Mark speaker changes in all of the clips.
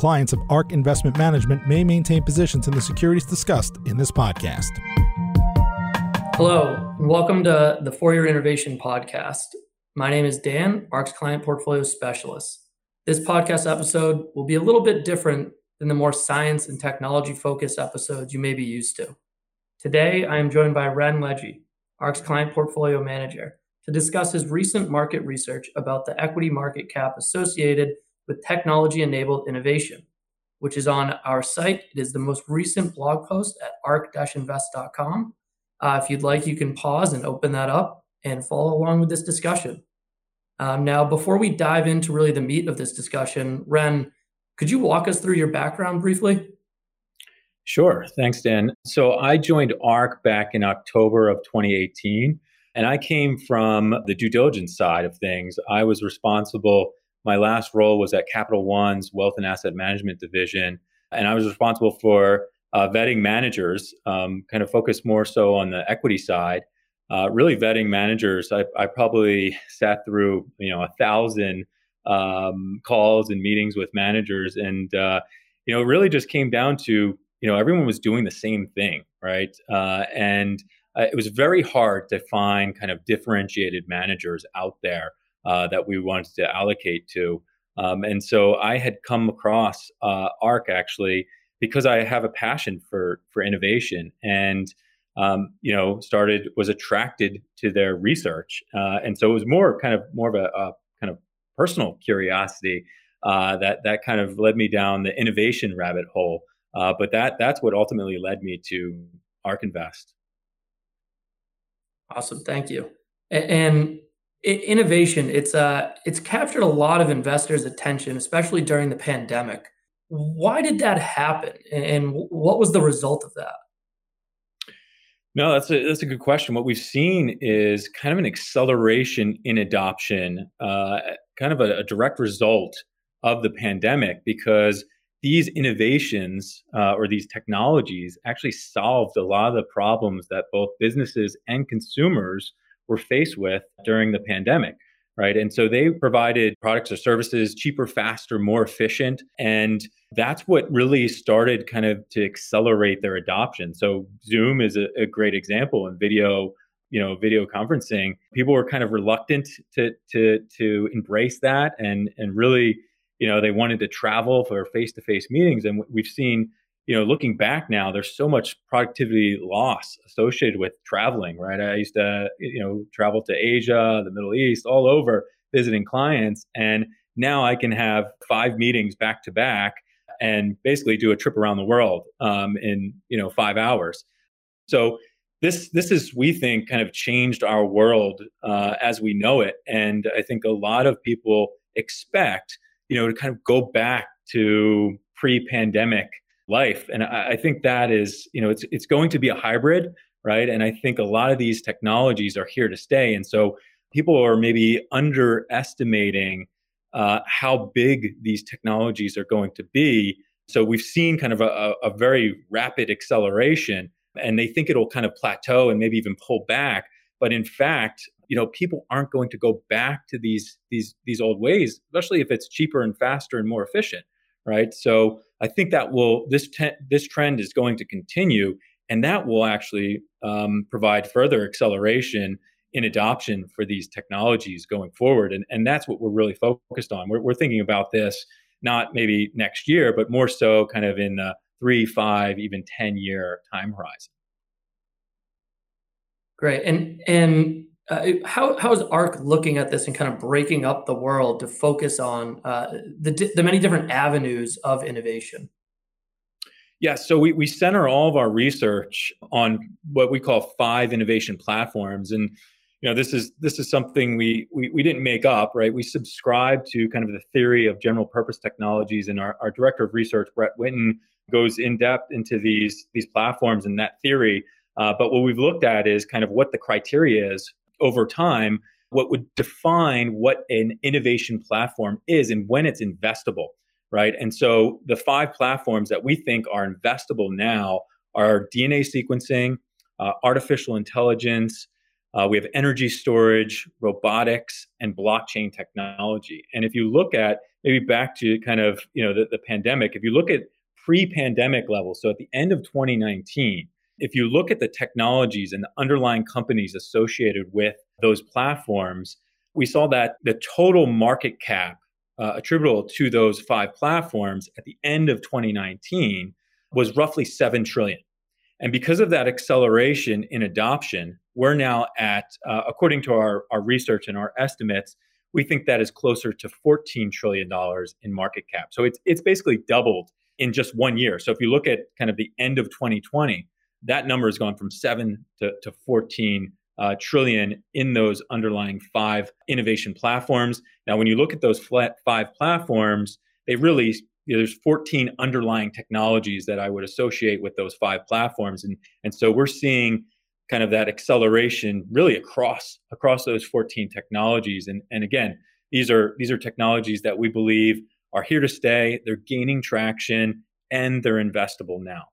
Speaker 1: Clients of ARK Investment Management may maintain positions in the securities discussed in this podcast.
Speaker 2: Hello, and welcome to the For Your Innovation Podcast. My name is Dan, ARK's Client Portfolio Specialist. This podcast episode will be a little bit different than the more science and technology focused episodes you may be used to. Today, I am joined by Ren Leggi, ARK's Client Portfolio Manager, to discuss his recent market research about the equity market cap associated with technology enabled innovation, which is on our site. It is the most recent blog post at ark invest.com. Uh, if you'd like, you can pause and open that up and follow along with this discussion. Um, now, before we dive into really the meat of this discussion, Ren, could you walk us through your background briefly?
Speaker 3: Sure. Thanks, Dan. So I joined ARK back in October of 2018, and I came from the due diligence side of things. I was responsible my last role was at Capital One's Wealth and Asset Management Division, and I was responsible for uh, vetting managers, um, kind of focused more so on the equity side. Uh, really vetting managers, I, I, probably sat through you know a thousand um, calls and meetings with managers, and uh, you know really just came down to you know everyone was doing the same thing, right? Uh, and uh, it was very hard to find kind of differentiated managers out there uh, that we wanted to allocate to. Um, and so I had come across uh, ARK actually because I have a passion for for innovation and um, you know started was attracted to their research. Uh, and so it was more kind of more of a, a kind of personal curiosity uh, that that kind of led me down the innovation rabbit hole. Uh, but that that's what ultimately led me to ARK Invest.
Speaker 2: Awesome, thank you. And innovation it's uh it's captured a lot of investors attention especially during the pandemic. Why did that happen and what was the result of that?
Speaker 3: No that's a that's a good question. What we've seen is kind of an acceleration in adoption uh, kind of a, a, direct result of the pandemic because these innovations uh, or these technologies actually solved a lot of the problems that both businesses and consumers were faced with during the pandemic right? And so they provided products or services cheaper, faster, more efficient. And that's what really started kind of to accelerate their adoption. So Zoom is a, a, great example in video, you know, video conferencing. People were kind of reluctant to to to embrace that and and really, you know, they wanted to travel for face-to-face meetings. And we've seen you know, looking back now, there's so much productivity loss associated with traveling, right? I used to, you know, travel to Asia, the Middle East, all over visiting clients. And now I can have five meetings back to back and basically do a trip around the world um, in, you know, five hours. So this, this is, we think, kind of changed our world uh, as we know it. And I think a lot of people expect, you know, to kind of go back to pre-pandemic life. And I, I think that is, you know, it's it's going to be a hybrid, right? And I think a lot of these technologies are here to stay. And so people are maybe underestimating uh, how big these technologies are going to be. So we've seen kind of a, a, very rapid acceleration, and they think it'll kind of plateau and maybe even pull back. But in fact, you know, people aren't going to go back to these these these old ways, especially if it's cheaper and faster and more efficient, right? So I think that will this te- this trend is going to continue, and that will actually um, provide further acceleration in adoption for these technologies going forward. And and that's what we're really focused on. We're, we're thinking about this not maybe next year, but more so kind of in the three, five, even ten year time horizon.
Speaker 2: Great, and and uh, how how is ARK looking at this and kind of breaking up the world to focus on uh, the the many different avenues of innovation?
Speaker 3: Yeah, so we, we center all of our research on what we call five innovation platforms. And you know, this is this is something we, we we didn't make up, right? We subscribe to kind of the theory of general purpose technologies, and our, our director of research, Brett Winton, goes in depth into these these platforms and that theory. Uh, but what we've looked at is kind of what the criteria is over time, what would define what an innovation platform is and when it's investable right? And so the five platforms that we think are investable now are DNA sequencing, uh, artificial intelligence, uh, we have energy storage, robotics, and blockchain technology. And if you look at maybe back to kind of you know the, the pandemic, if you look at pre-pandemic levels, so at the end of 2019, if you look at the technologies and the underlying companies associated with those platforms, we saw that the total market cap uh, attributable to those five platforms at the end of 2019 was roughly 7 trillion. And because of that acceleration in adoption, we're now at, uh, according to our, our research and our estimates, we think that is closer to $14 trillion in market cap. So it's, it's basically doubled in just one year. So if you look at kind of the end of 2020, that number has gone from 7 to, to 14 uh, trillion in those underlying five innovation platforms. Now, when you look at those five platforms, they really you know, there's 14 underlying technologies that I would associate with those five platforms, and and so we're seeing kind of that acceleration really across across those 14 technologies. And and again, these are these are technologies that we believe are here to stay. They're gaining traction and they're investable now.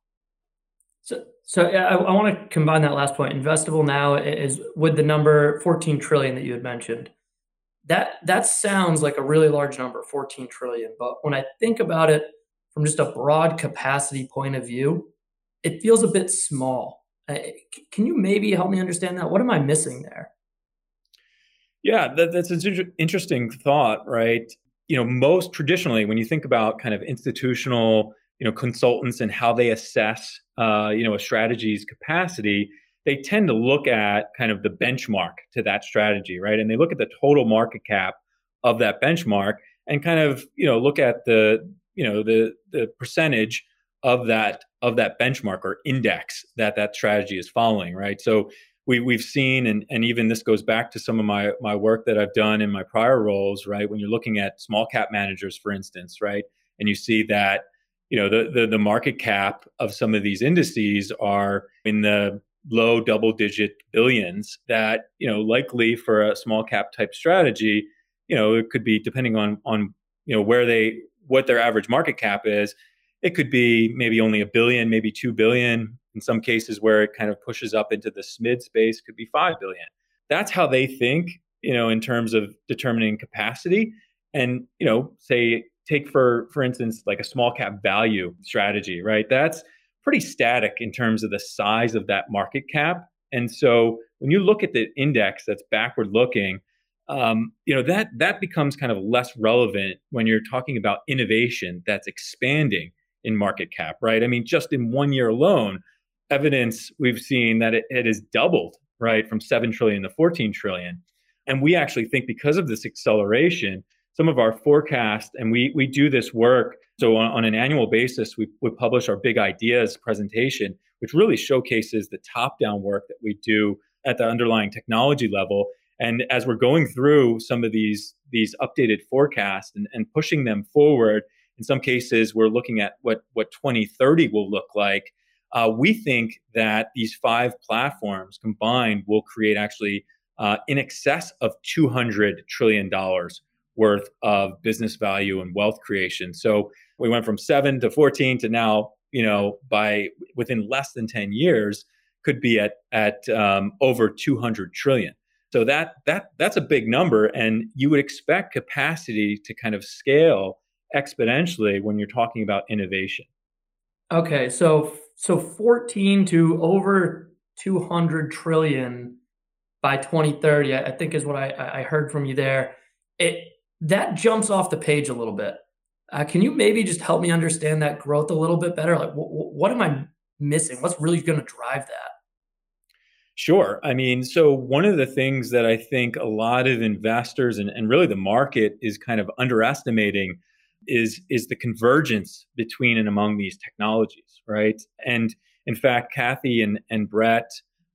Speaker 2: So, so I, I want to combine that last point. Investable now is with the number 14 trillion that you had mentioned. That that sounds like a really large number, 14 trillion. But when I think about it from just a broad capacity point of view, it feels a bit small. Can you maybe help me understand that? What am I missing there?
Speaker 3: Yeah, that, that's an interesting thought, right? You know, most traditionally, when you think about kind of institutional you know consultants and how they assess uh, you know a strategy's capacity they tend to look at kind of the benchmark to that strategy right? And they look at the total market cap of that benchmark and kind of you know look at the you know the the percentage of that of that benchmark or index that that strategy is following right? So we, we've seen and, and even this goes back to some of my, my work that i've done in my prior roles right? When you're looking at small cap managers for instance right? And you see that you know the, the the market cap of some of these indices are in the low double digit billions that you know likely for a small cap type strategy you know it could be depending on on you know where they what their average market cap is it could be maybe only a billion maybe 2 billion. In some cases where it kind of pushes up into the smid space could be 5 billion. That's how they think you know in terms of determining capacity. And you know say take for for instance like a small cap value strategy right? That's pretty static in terms of the size of that market cap. And so when you look at the index that's backward looking um, you know that that becomes kind of less relevant when you're talking about innovation that's expanding in market cap right? I mean just in one year alone evidence we've seen that it, it has doubled right from 7 trillion to 14 trillion. And we actually think because of this acceleration some of our forecasts, and we we do this work. So on, on an annual basis, we we publish our big ideas presentation, which really showcases the top down work that we do at the underlying technology level. And as we're going through some of these these updated forecasts and, and pushing them forward, in some cases we're looking at what what 2030 will look like. Uh, we think that these five platforms combined will create actually uh, in excess of 200 trillion dollars worth of business value and wealth creation. So we went from seven to 14 to now, you know, by within less than 10 years, could be at at um, over 200 trillion. So that that that's a big number, and you would expect capacity to kind of scale exponentially when you're talking about innovation.
Speaker 2: Okay, so so 14 to over 200 trillion by 2030, I think is what I, I heard from you there. It that jumps off the page a little bit. Uh, can you maybe just help me understand that growth a little bit better? Like, what am I missing? What's really going to drive that?
Speaker 3: Sure. I mean, so one of the things that I think a lot of investors and, and really the market is kind of underestimating is is the convergence between and among these technologies, right? And in fact, Cathie and, and Brett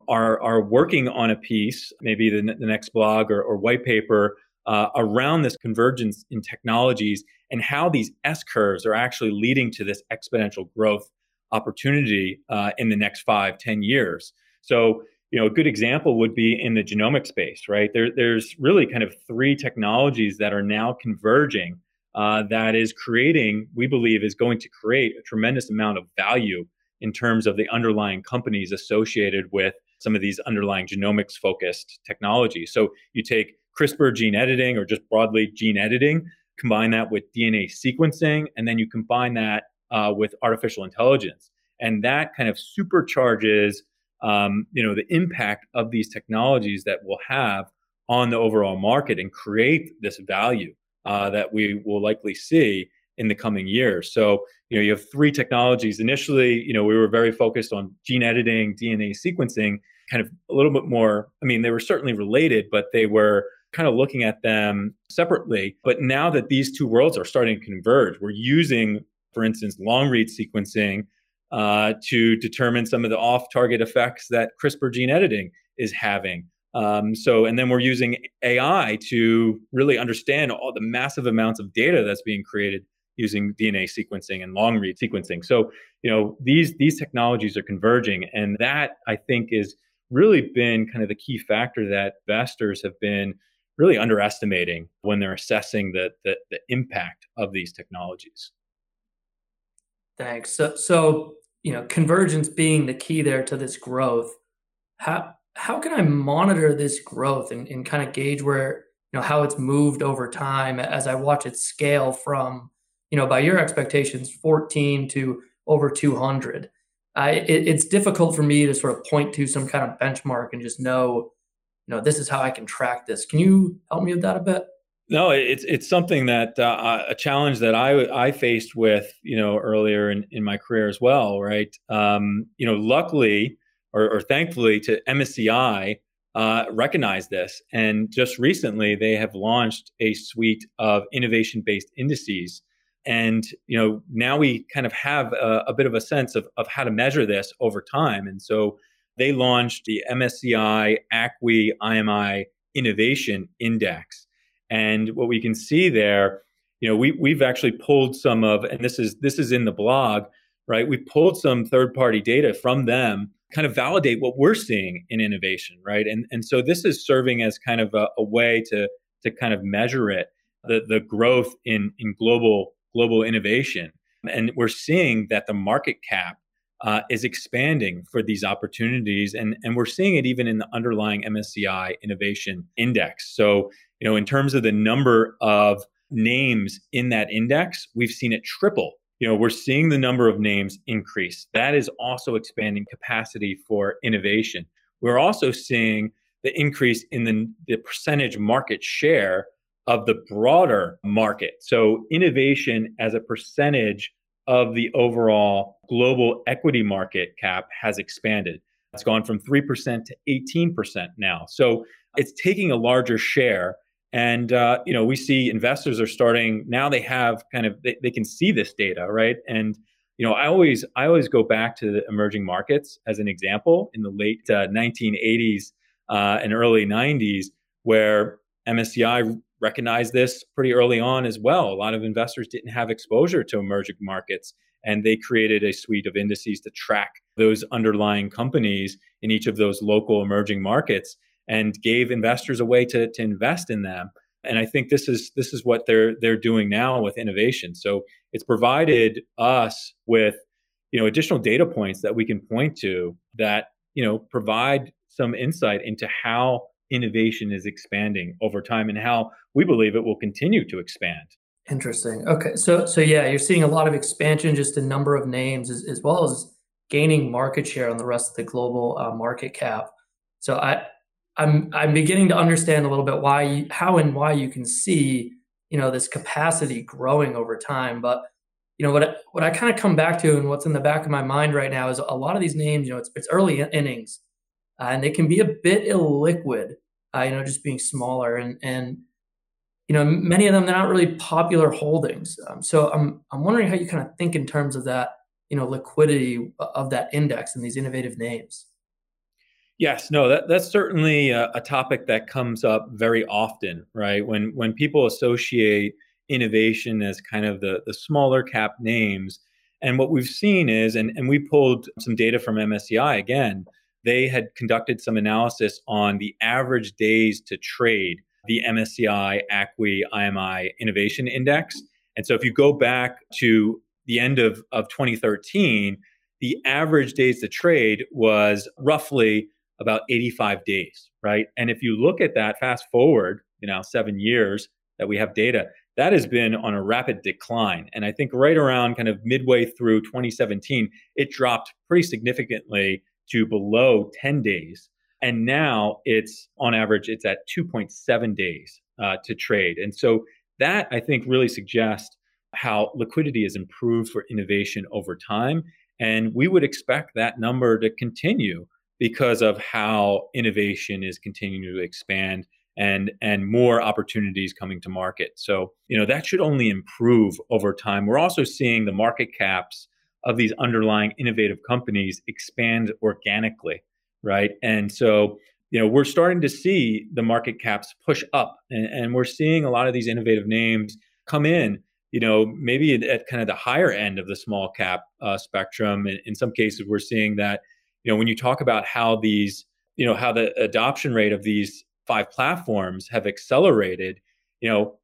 Speaker 3: are, are working on a piece, maybe the, the next blog or, or white paper, uh, around this convergence in technologies and how these S curves are actually leading to this exponential growth opportunity uh, in the next five, ten years. So, you know, a good example would be in the genomic space, right? There, there's really kind of three technologies that are now converging uh, that is creating, we believe, is going to create a tremendous amount of value in terms of the underlying companies associated with some of these underlying genomics focused technologies. So you take CRISPR gene editing or just broadly gene editing, combine that with DNA sequencing, and then you combine that uh, with artificial intelligence. And that kind of supercharges um, you know, the impact of these technologies that will have on the overall market and create this value uh, that we will likely see in the coming years. So, you know, you have three technologies. Initially, you know, we were very focused on gene editing, DNA sequencing, kind of a little bit more. I mean, they were certainly related, but they were kind of looking at them separately. But now that these two worlds are starting to converge, we're using, for instance, long read sequencing uh, to determine some of the off target effects that CRISPR gene editing is having. Um, so, and then we're using AI to really understand all the massive amounts of data that's being created using DNA sequencing and long read sequencing. So, you know, these these technologies are converging, and that I think is really been kind of the key factor that investors have been really underestimating when they're assessing the, the, the impact of these technologies.
Speaker 2: Thanks. So, so you know, convergence being the key there to this growth. How how can I monitor this growth and, and kind of gauge where you know how it's moved over time as I watch it scale from you know by your expectations 14 to over 200. I, it, it's difficult for me to sort of point to some kind of benchmark and just know you know this is how I can track this. Can you help me with that a bit?
Speaker 3: No, it's it's something that uh, a challenge that I I faced with you know earlier in, in my career as well, right? Um, you know, luckily or, or thankfully to MSCI uh, recognize this, and just recently they have launched a suite of innovation based indices, and you know now we kind of have a, a bit of a sense of of how to measure this over time, and so they launched the MSCI ACWI IMI Innovation Index and what we can see there, you know, we we've actually pulled some of, and this is this is in the blog, right? We pulled some third party data from them, kind of validate what we're seeing in innovation, right? And and so this is serving as kind of a, a way to to kind of measure it, the the growth in in global global innovation, and we're seeing that the market cap uh, is expanding for these opportunities. And, and we're seeing it even in the underlying MSCI Innovation Index. So you know, in terms of the number of names in that index, we've seen it triple. You know, we're seeing the number of names increase. That is also expanding capacity for innovation. We're also seeing the increase in the, the percentage market share of the broader market. So, innovation as a percentage of the overall global equity market cap has expanded. It's gone from 3% to 18% now. So, it's taking a larger share and uh, you know we see investors are starting now they have kind of they, they can see this data right and you know i always i always go back to the emerging markets as an example in the late uh, 1980s uh, and early 90s where msci recognized this pretty early on as well a lot of investors didn't have exposure to emerging markets and they created a suite of indices to track those underlying companies in each of those local emerging markets and gave investors a way to, to invest in them. And I think this is this is what they're they're doing now with innovation. So it's provided us with you know additional data points that we can point to that you know provide some insight into how innovation is expanding over time and how we believe it will continue to expand.
Speaker 2: Interesting. Okay, so so yeah, you're seeing a lot of expansion just in number of names as, as well as gaining market share on the rest of the global uh, market cap. So I I'm I'm beginning to understand a little bit why you, how and why you can see you know this capacity growing over time. But you know what what I kind of come back to and what's in the back of my mind right now is a lot of these names. You know, it's it's early innings, uh, and they can be a bit illiquid. Uh, you know, just being smaller and and you know, many of them they're not really popular holdings. Um, so I'm I'm wondering how you kind of think in terms of that, you know, liquidity of that index and these innovative names.
Speaker 3: Yes, no, that, that's certainly a, a, topic that comes up very often, right? When when people associate innovation as kind of the the smaller cap names, and what we've seen is, and, and we pulled some data from MSCI again, they had conducted some analysis on the average days to trade the MSCI ACWI IMI Innovation Index. And so if you go back to the end of, of 2013, the average days to trade was roughly about 85 days, right? And if you look at that fast forward, you know, seven years that we have data, that has been on a rapid decline. And I think right around kind of midway through 2017, it dropped pretty significantly to below 10 days. And now it's on average, it's at 2.7 days uh, to trade. And so that I think really suggests how liquidity has improved for innovation over time. And we would expect that number to continue because of how innovation is continuing to expand and and more opportunities coming to market. So, you know, that should only improve over time. We're also seeing the market caps of these underlying innovative companies expand organically, right? And so, you know, we're starting to see the market caps push up and, and we're seeing a lot of these innovative names come in you know, maybe at kind of the higher end of the small cap uh, spectrum. In, in some cases, we're seeing that, you know, when you talk about how these, you know, how the adoption rate of these five platforms have accelerated, you know,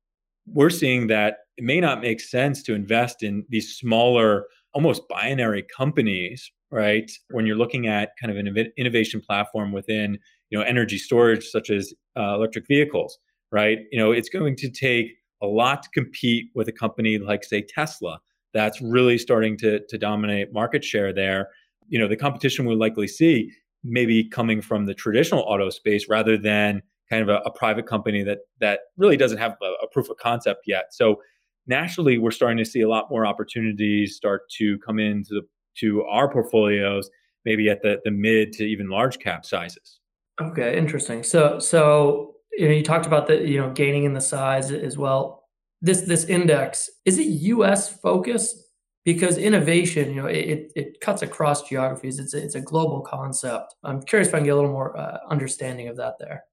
Speaker 3: we're seeing that it may not make sense to invest in these smaller, almost binary companies, right? When you're looking at kind of an innovation platform within, you know, energy storage such as uh, electric vehicles, right? You know, it's going to take a lot to compete with a company like, say, Tesla, that's really starting to to dominate market share there. You know, the competition we'll likely see maybe coming from the traditional auto space rather than kind of a, a private company that that really doesn't have a, a, proof of concept yet. So naturally, we're starting to see a lot more opportunities start to come into the, to our portfolios, maybe at the the mid to even large cap sizes.
Speaker 2: Okay, interesting. So so you know you talked about the you know gaining in the size as well. This this index is it U.S. focused? because innovation, you know, it, it cuts across geographies. It's a, it's a global concept. I'm curious if I can get a little more uh, understanding of that there.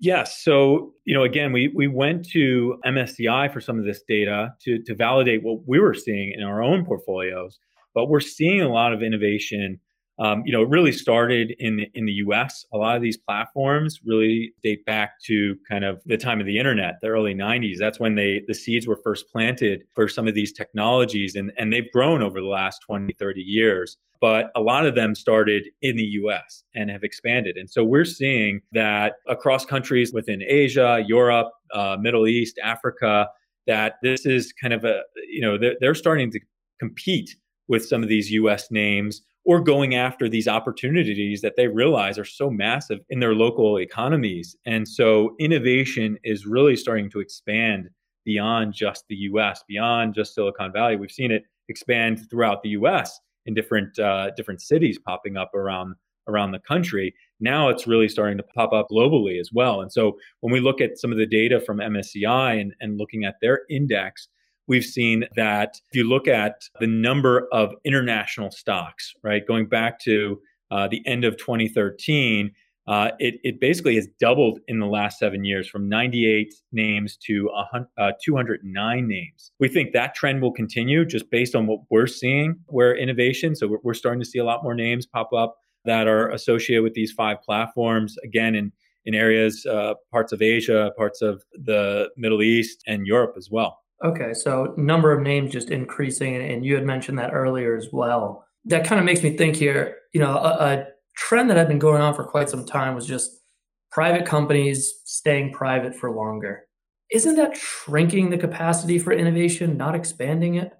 Speaker 3: Yes. So, you know, again, we we went to MSCI for some of this data to to validate what we were seeing in our own portfolios. But we're seeing a lot of innovation um, you know, it really started in the, in the U.S. A lot of these platforms really date back to kind of the time of the internet, the early '90s. That's when they the seeds were first planted for some of these technologies, and and they've grown over the last 20, 30 years. But a lot of them started in the U.S. and have expanded, and so we're seeing that across countries within Asia, Europe, uh, Middle East, Africa, that this is kind of a you know they're, they're starting to compete with some of these U.S. names or going after these opportunities that they realize are so massive in their local economies. And so innovation is really starting to expand beyond just the US, beyond just Silicon Valley. We've seen it expand throughout the US in different uh, different cities popping up around around the country. Now it's really starting to pop up globally as well. And so when we look at some of the data from MSCI and, and looking at their index, we've seen that if you look at the number of international stocks, right, going back to uh, the end of 2013, uh, it, it, basically has doubled in the last seven years from 98 names to uh, 209 names. We think that trend will continue just based on what we're seeing where innovation. So we're, we're starting to see a lot more names pop up that are associated with these five platforms. Again, in in areas, uh, parts of Asia, parts of the Middle East, and Europe as well.
Speaker 2: Okay, so number of names just increasing, and you had mentioned that earlier as well. That kind of makes me think here. You know, a, a trend that had been going on for quite some time was just private companies staying private for longer. Isn't that shrinking the capacity for innovation, not expanding it?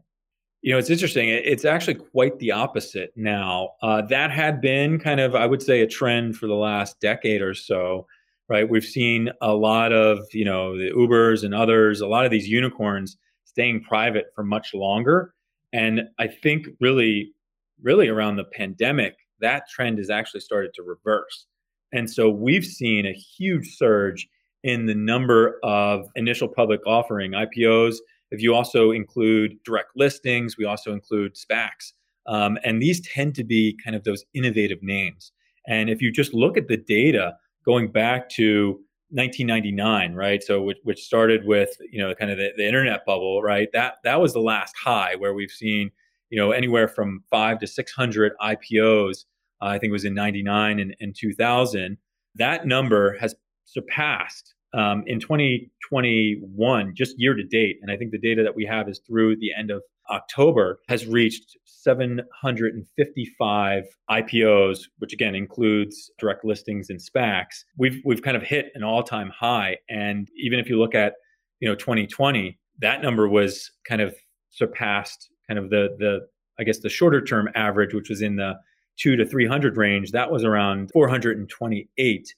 Speaker 3: You know, it's interesting. It's actually quite the opposite now. Uh, that had been kind of, I would say, a trend for the last decade or so right? We've seen a lot of, you know, the Ubers and others, a lot of these unicorns staying private for much longer. And I think really, really around the pandemic, that trend has actually started to reverse. And so we've seen a huge surge in the number of initial public offering IPOs. If you also include direct listings, we also include SPACs. Um, and these tend to be kind of those innovative names. And if you just look at the data going back to 1999, right? So which, which started with you know kind of the, the internet bubble, right? That that was the last high where we've seen you know anywhere from five to 600 IPOs. Uh, I think it was in 99 and, and 2000. That number has surpassed um, in 2021, just year to date, and I think the data that we have is through the end of October, has reached 755 IPOs, which again includes direct listings and SPACs. We've we've kind of hit an all-time high, and even if you look at you know 2020, that number was kind of surpassed kind of the the I guess the shorter term average, which was in the two to 300 range. That was around 428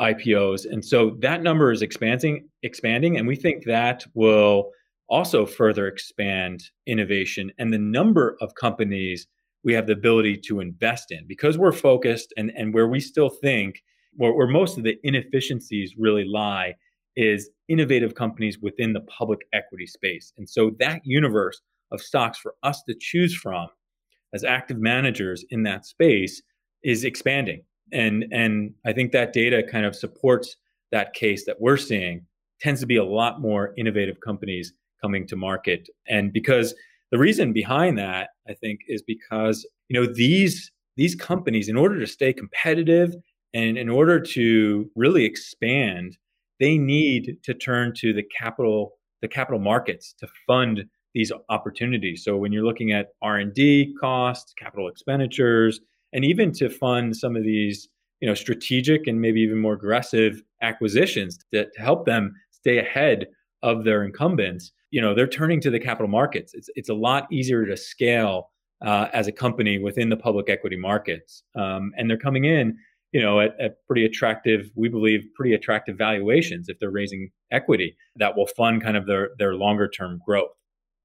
Speaker 3: IPOs. And so that number is expanding, expanding, and we think that will also further expand innovation and the number of companies we have the ability to invest in because we're focused and, and where we still think where, where most of the inefficiencies really lie is innovative companies within the public equity space. And so that universe of stocks for us to choose from as active managers in that space is expanding and and I think that data kind of supports that case that we're seeing tends to be a lot more innovative companies coming to market. And because the reason behind that I think is because you know these these companies in order to stay competitive and in order to really expand they need to turn to the capital the capital markets to fund these opportunities. So when you're looking at r&d costs capital expenditures and even to fund some of these you know strategic and maybe even more aggressive acquisitions to, to help them stay ahead of their incumbents you know they're turning to the capital markets. It's, it's a lot easier to scale uh, as a company within the public equity markets. Um, and they're coming in you know at, at pretty attractive we believe pretty attractive valuations if they're raising equity that will fund kind of their their longer term growth.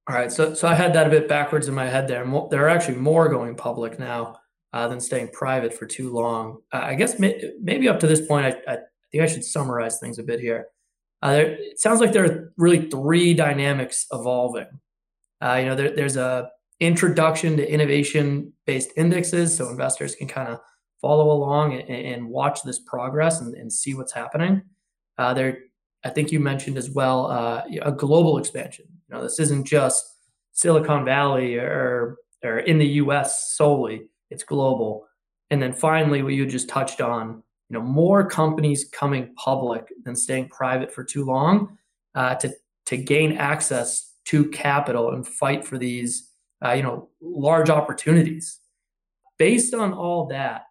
Speaker 2: All right. So so i had that a bit backwards in my head there. There are actually more going public now uh, than staying private for too long. Uh, I guess may, maybe up to this point, I, I, think I should summarize things a bit here. Uh, there, it sounds like there are really three dynamics evolving. Uh, you know, there, there's a introduction to innovation-based indexes, so investors can kind of follow along and, and, watch this progress and, and see what's happening. Uh, there, I think you mentioned as well uh, a global expansion. You know, this isn't just Silicon Valley or or in the U.S. solely it's global. And then finally, what you just touched on, you know, more companies coming public than staying private for too long uh, to to gain access to capital and fight for these, uh, you know, large opportunities. Based on all that,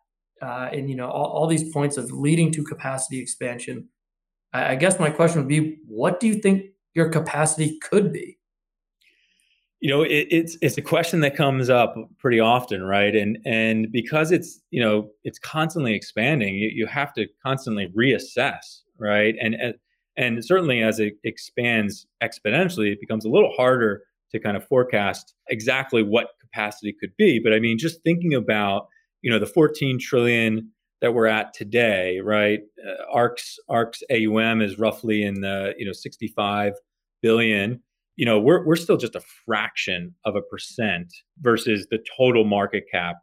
Speaker 2: uh, and you know, all, all, these points of leading to capacity expansion, I, I guess my question would be, what do you think your capacity could be?
Speaker 3: You know it, it's it's a question that comes up pretty often right? And and because it's you know it's constantly expanding you, you have to constantly reassess right? And and certainly as it expands exponentially it becomes a little harder to kind of forecast exactly what capacity could be. But i mean just thinking about you know the 14 trillion that we're at today right? Uh, ARK's ARK's aum is roughly in the you know 65 billion you know, we're we're still just a fraction of a percent versus the total market cap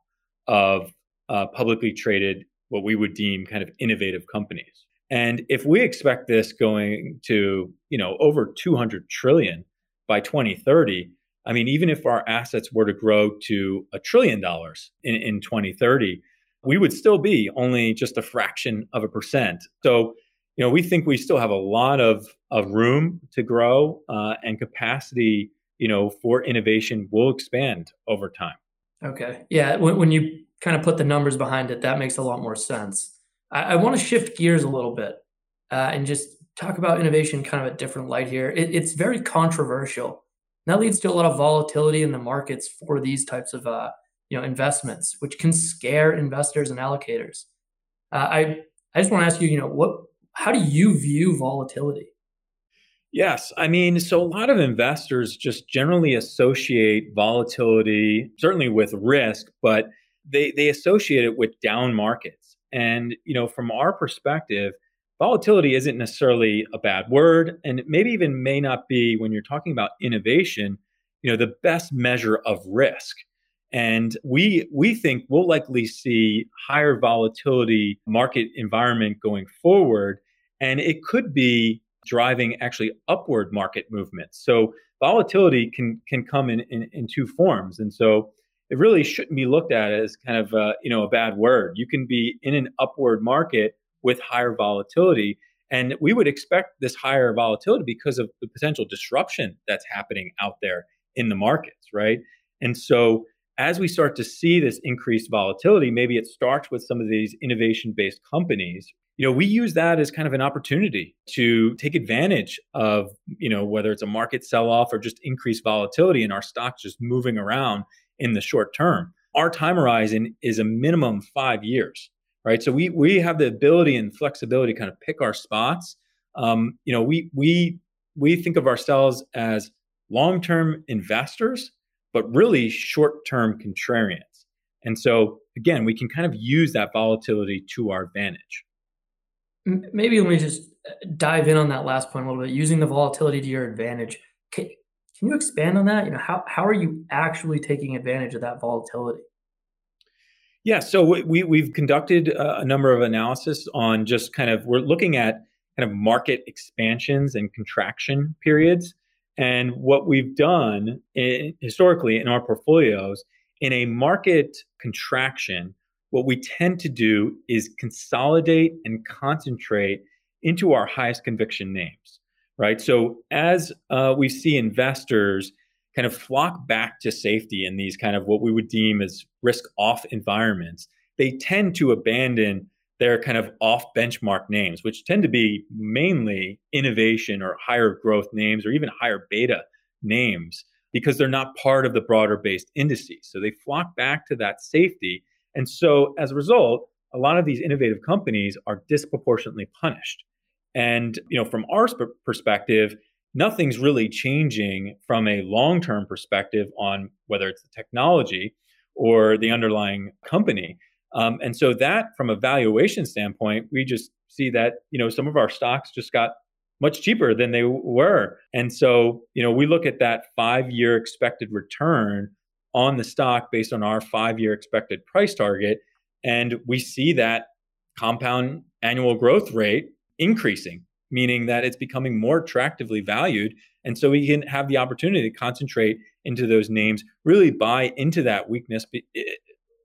Speaker 3: of uh, publicly traded, what we would deem kind of innovative companies. And if we expect this going to, you know, over 200 trillion by 2030, I mean, even if our assets were to grow to a trillion dollars in, in 2030, we would still be only just a fraction of a percent. So you know, we think we still have a lot of, of room to grow uh, and capacity, you know, for innovation will expand over time.
Speaker 2: Okay. Yeah. When, when you kind of put the numbers behind it, that makes a lot more sense. I, I want to shift gears a little bit uh, and just talk about innovation kind of a different light here. It, it's very controversial. And that leads to a lot of volatility in the markets for these types of, uh, you know, investments, which can scare investors and allocators. Uh, I I just want to ask you, you know, what how do you view volatility?
Speaker 3: Yes. I mean, so a lot of investors just generally associate volatility, certainly with risk, but they, they associate it with down markets. And, you know, from our perspective, volatility isn't necessarily a bad word and maybe even may not be when you're talking about innovation you know the best measure of risk and we we think we'll likely see higher volatility market environment going forward and it could be driving actually upward market movements so volatility can can come in, in, in two forms and so it really shouldn't be looked at as kind of a, you know a bad word you can be in an upward market with higher volatility. And we would expect this higher volatility because of the potential disruption that's happening out there in the markets, right? And so as we start to see this increased volatility, maybe it starts with some of these innovation based companies. You know, we use that as kind of an opportunity to take advantage of, you know, whether it's a market sell off or just increased volatility in our stocks just moving around in the short term. Our time horizon is a minimum five years right? So we we have the ability and flexibility to kind of pick our spots. Um, you know, we we we think of ourselves as long-term investors, but really short-term contrarians. And so again, we can kind of use that volatility to our advantage.
Speaker 2: Maybe let me just uh, dive in on that last point a little bit, using the volatility to your advantage. Can, can you expand on that? You know, how, how are you actually taking advantage of that volatility?
Speaker 3: Yeah, so we we've conducted a number of analysis on just kind of we're looking at kind of market expansions and contraction periods, and what we've done in, historically in our portfolios in a market contraction, what we tend to do is consolidate and concentrate into our highest conviction names, right? So as uh, we see investors kind of flock back to safety in these kind of what we would deem as risk off environments, they tend to abandon their kind of off benchmark names, which tend to be mainly innovation or higher growth names or even higher beta names because they're not part of the broader based indices. So they flock back to that safety. And so as a result, a lot of these innovative companies are disproportionately punished. And you know, from our perspective, nothing's really changing from a long term perspective on whether it's the technology or the underlying company. Um, and so that from a valuation standpoint, we just see that, you know, some of our stocks just got much cheaper than they were. And so, you know, we look at that five year expected return on the stock based on our five year expected price target. And we see that compound annual growth rate increasing meaning that it's becoming more attractively valued. And so we can have the opportunity to concentrate into those names, really buy into that weakness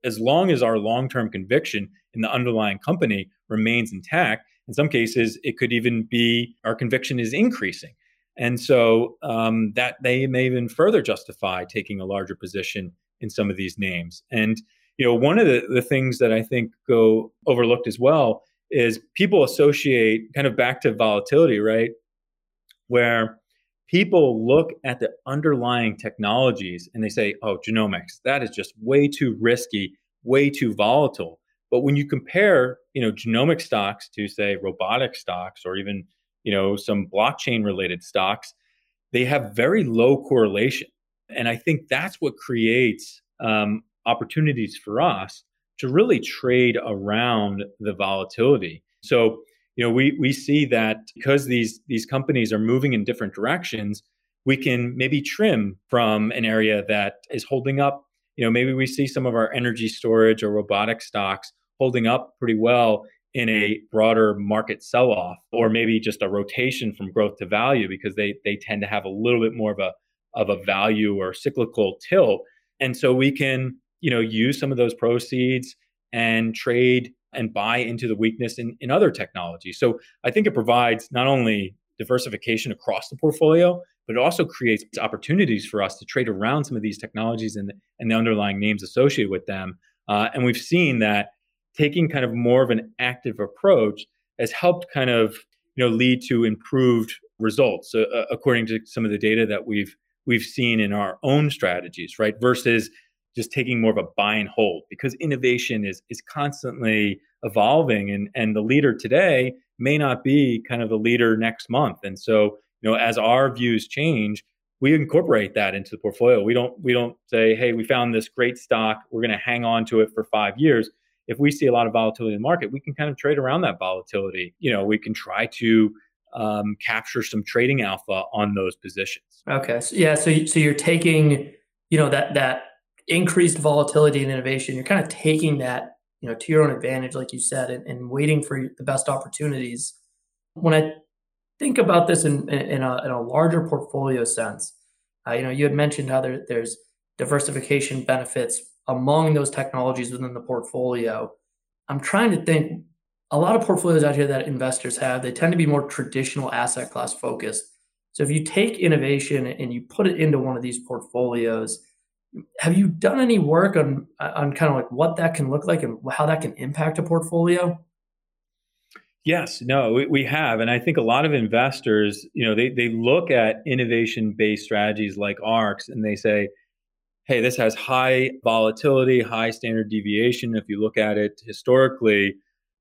Speaker 3: as long as our long term conviction in the underlying company remains intact. In some cases, it could even be our conviction is increasing. And so um, that they may even further justify taking a larger position in some of these names. And you know, one of the, the things that I think go overlooked as well is people associate kind of back to volatility, right? Where people look at the underlying technologies and they say, oh, genomics, that is just way too risky, way too volatile. But when you compare, you know, genomic stocks to say robotic stocks or even, you know, some blockchain related stocks, they have very low correlation. And I think that's what creates um, opportunities for us to really trade around the volatility. So, you know, we we see that because these these companies are moving in different directions, we can maybe trim from an area that is holding up. You know, maybe we see some of our energy storage or robotic stocks holding up pretty well in a broader market sell-off or maybe just a rotation from growth to value because they they tend to have a little bit more of a of a value or cyclical tilt and so we can you know, use some of those proceeds and trade and buy into the weakness in, in other technologies. So I think it provides not only diversification across the portfolio, but it also creates opportunities for us to trade around some of these technologies and, and the underlying names associated with them. Uh, and we've seen that taking kind of more of an active approach has helped kind of you know lead to improved results uh, according to some of the data that we've we've seen in our own strategies right? Versus just taking more of a buy and hold because innovation is is constantly evolving and and the leader today may not be kind of the leader next month. And so you know as our views change we incorporate that into the portfolio. We don't we don't say hey we found this great stock. We're going to hang on to it for 5 years if we see a lot of volatility in the market, we can kind of trade around that volatility. You know, we can try to um, capture some trading alpha on those positions.
Speaker 2: Okay. So, yeah. So, so you're taking, you know, that, that increased volatility and innovation, you're kind of taking that, you know, to your own advantage, like you said, and, and waiting for the best opportunities. When I think about this in, in, a, in a larger portfolio sense, uh, you know, you had mentioned how there, there's diversification benefits among those technologies within the portfolio. I'm trying to think a lot of portfolios out here that investors have, they tend to be more traditional asset class focused. So if you take innovation and you put it into one of these portfolios, have you done any work on on kind of like what that can look like and how that can impact a portfolio?
Speaker 3: Yes, no, we, have, and I think a lot of investors, you know, they they look at innovation based strategies like ARK's and they say, hey, this has high volatility, high standard deviation. If you look at it historically,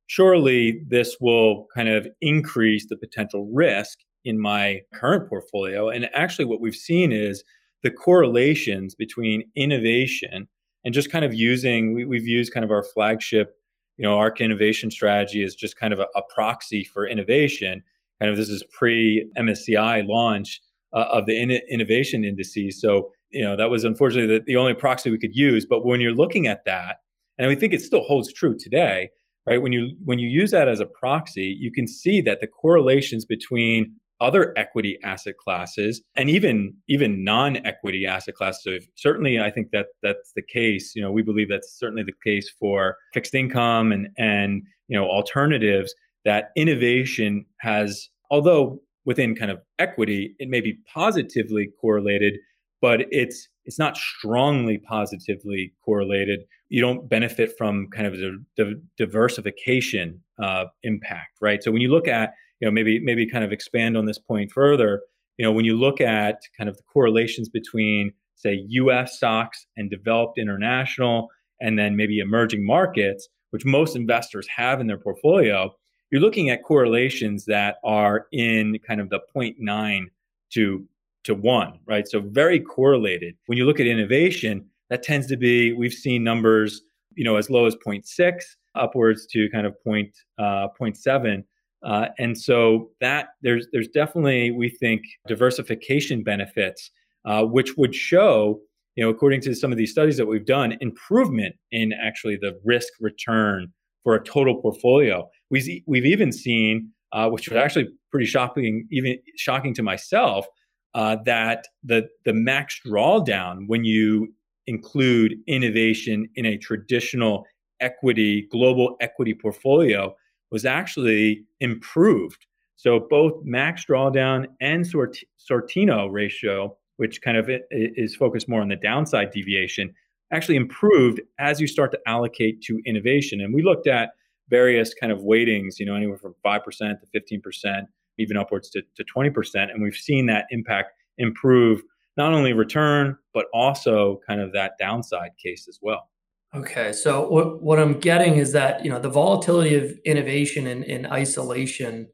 Speaker 3: surely this will kind of increase the potential risk in my current portfolio. And actually, what we've seen is the correlations between innovation and just kind of using, we, have used kind of our flagship, you know, ARK innovation strategy is just kind of a, a proxy for innovation. Kind of this is pre MSCI launch uh, of the in- innovation indices. So, you know, that was unfortunately the, the only proxy we could use. But when you're looking at that, and we think it still holds true today, right? When you when you use that as a proxy, you can see that the correlations between other equity asset classes and even even non-equity asset classes. So certainly, I think that that's the case. You know, we believe that's certainly the case for fixed income and and you know alternatives. That innovation has, although within kind of equity, it may be positively correlated, but it's it's not strongly positively correlated. You don't benefit from kind of the, the diversification uh, impact, right? So when you look at, you know, maybe maybe kind of expand on this point further. You know, when you look at kind of the correlations between, say, U.S. stocks and developed international, and then maybe emerging markets, which most investors have in their portfolio, you're looking at correlations that are in kind of the 0.9 to to one, right? So very correlated. When you look at innovation, that tends to be, we've seen numbers, you know, as low as 0.6 upwards to kind of point, uh, 0.7. Uh, and so that there's there's definitely we think diversification benefits, uh, which would show you know according to some of these studies that we've done improvement in actually the risk return for a total portfolio. We've, we've even seen, uh, which was actually pretty shocking, even shocking to myself, uh, that the the max drawdown when you include innovation in a traditional equity global equity portfolio was actually improved. So both max drawdown and Sort- Sortino ratio, which kind of is focused more on the downside deviation, actually improved as you start to allocate to innovation. And we looked at various kind of weightings, you know, anywhere from 5% to 15% even upwards to, to 20%. And we've seen that impact improve not only return, but also kind of that downside case as well.
Speaker 2: Okay, so what, what I'm getting is that you know the volatility of innovation in, in isolation,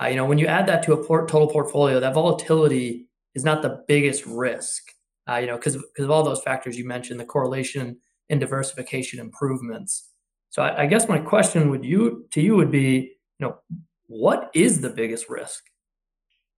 Speaker 2: uh, you know, when you add that to a port, total portfolio, that volatility is not the biggest risk, uh, you know, because of all those factors you mentioned, the correlation and diversification improvements. So I, I guess my question would you to you would be, you know, what is the biggest risk?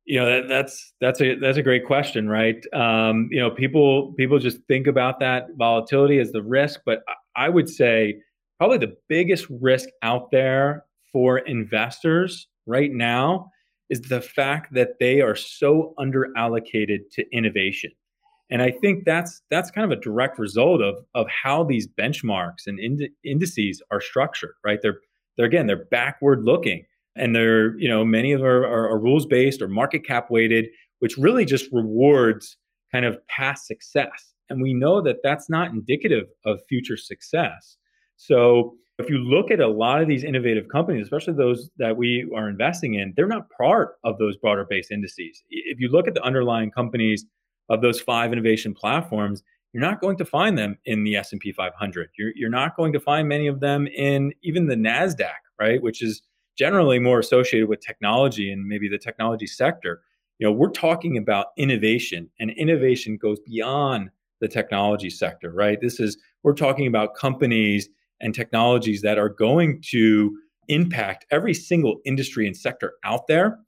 Speaker 3: You know that, that's that's a that's a great question, right? Um, you know, people people just think about that volatility as the risk, but I would say probably the biggest risk out there for investors right now is the fact that they are so underallocated to innovation. And I think that's that's kind of a direct result of of how these benchmarks and ind- indices are structured, right? They're they're again they're backward looking and they're you know many of them are, are, are rules based or market cap weighted which really just rewards kind of past success. And we know that that's not indicative of future success. So if you look at a lot of these innovative companies especially those that we are investing in they're not part of those broader based indices. If you look at the underlying companies of those five innovation platforms you're not going to find them in the s&p 500 you're, you're not going to find many of them in even the nasdaq right? Which is generally more associated with technology and maybe the technology sector. You know, we're talking about innovation, and innovation goes beyond the technology sector, right? This is we're talking about companies and technologies that are going to impact every single industry and sector out there.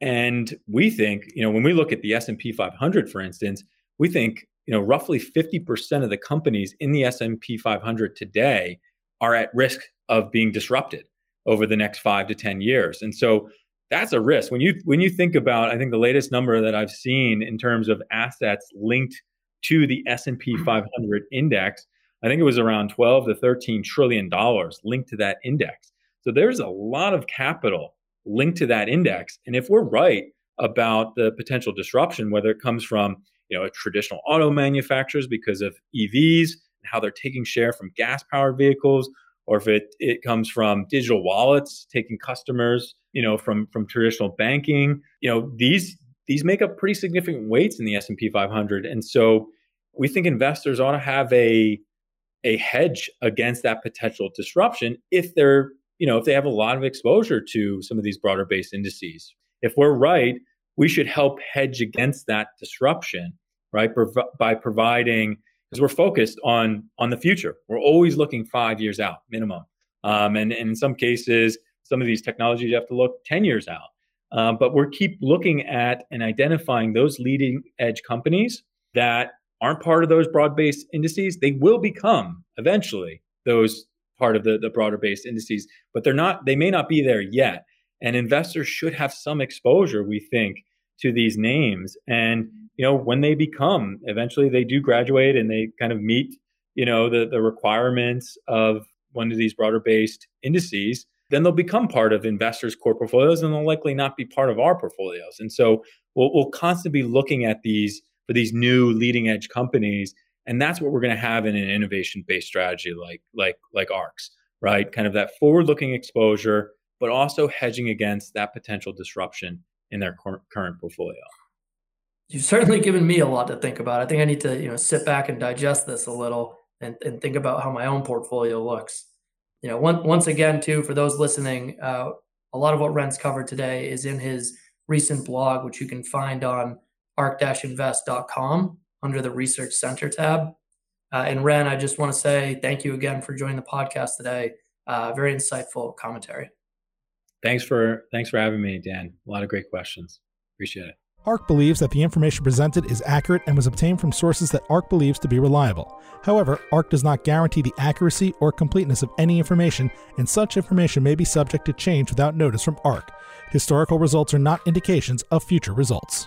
Speaker 3: And we think, you know, when we look at the S&P 500 for instance, we think, you know, roughly 50% of the companies in the S&P 500 today are at risk of being disrupted over the next 5 to 10 years. And so that's a risk. When you when you think about I think the latest number that I've seen in terms of assets linked to the S&P mm-hmm. 500 index, I think it was around 12 to 13 trillion dollars linked to that index. So there's a lot of capital linked to that index. And if we're right about the potential disruption, whether it comes from you know traditional auto manufacturers because of EVs and how they're taking share from gas powered vehicles, or if it, it comes from digital wallets taking customers you know from from traditional banking you know these these make up pretty significant weights in the S&P 500 and so we think investors ought to have a a hedge against that potential disruption if they're you know if they have a lot of exposure to some of these broader based indices. If we're right we should help hedge against that disruption right Prov- by providing because we're focused on on the future. We're always looking five years out minimum. Um, and, and in some cases some of these technologies you have to look 10 years out. Um, but we're keep looking at and identifying those leading edge companies that aren't part of those broad based indices. They will become eventually those part of the, the broader based indices, but they're not, they may not be there yet. And investors should have some exposure, we think, to these names. And, you know, when they become, eventually they do graduate and they kind of meet, you know, the, the requirements of one of these broader based indices, then they'll become part of investors' core portfolios and they'll likely not be part of our portfolios. And so we'll, we'll constantly be looking at these for these new leading edge companies and that's what we're going to have in an innovation based strategy like like like ARK's right kind of that forward looking exposure but also hedging against that potential disruption in their current portfolio
Speaker 2: you've certainly given me a lot to think about i think i need to you know sit back and digest this a little and, and think about how my own portfolio looks you know one, once again too for those listening uh, a lot of what Ren's covered today is in his recent blog which you can find on ark-invest.com under the Research Center tab. Uh, and Ren, I just want to say thank you again for joining the podcast today. Uh, very insightful commentary.
Speaker 3: Thanks for thanks for having me, Dan. A lot of great questions. Appreciate it.
Speaker 1: ARK believes that the information presented is accurate and was obtained from sources that ARK believes to be reliable. However, ARK does not guarantee the accuracy or completeness of any information, and such information may be subject to change without notice from ARK. Historical results are not indications of future results.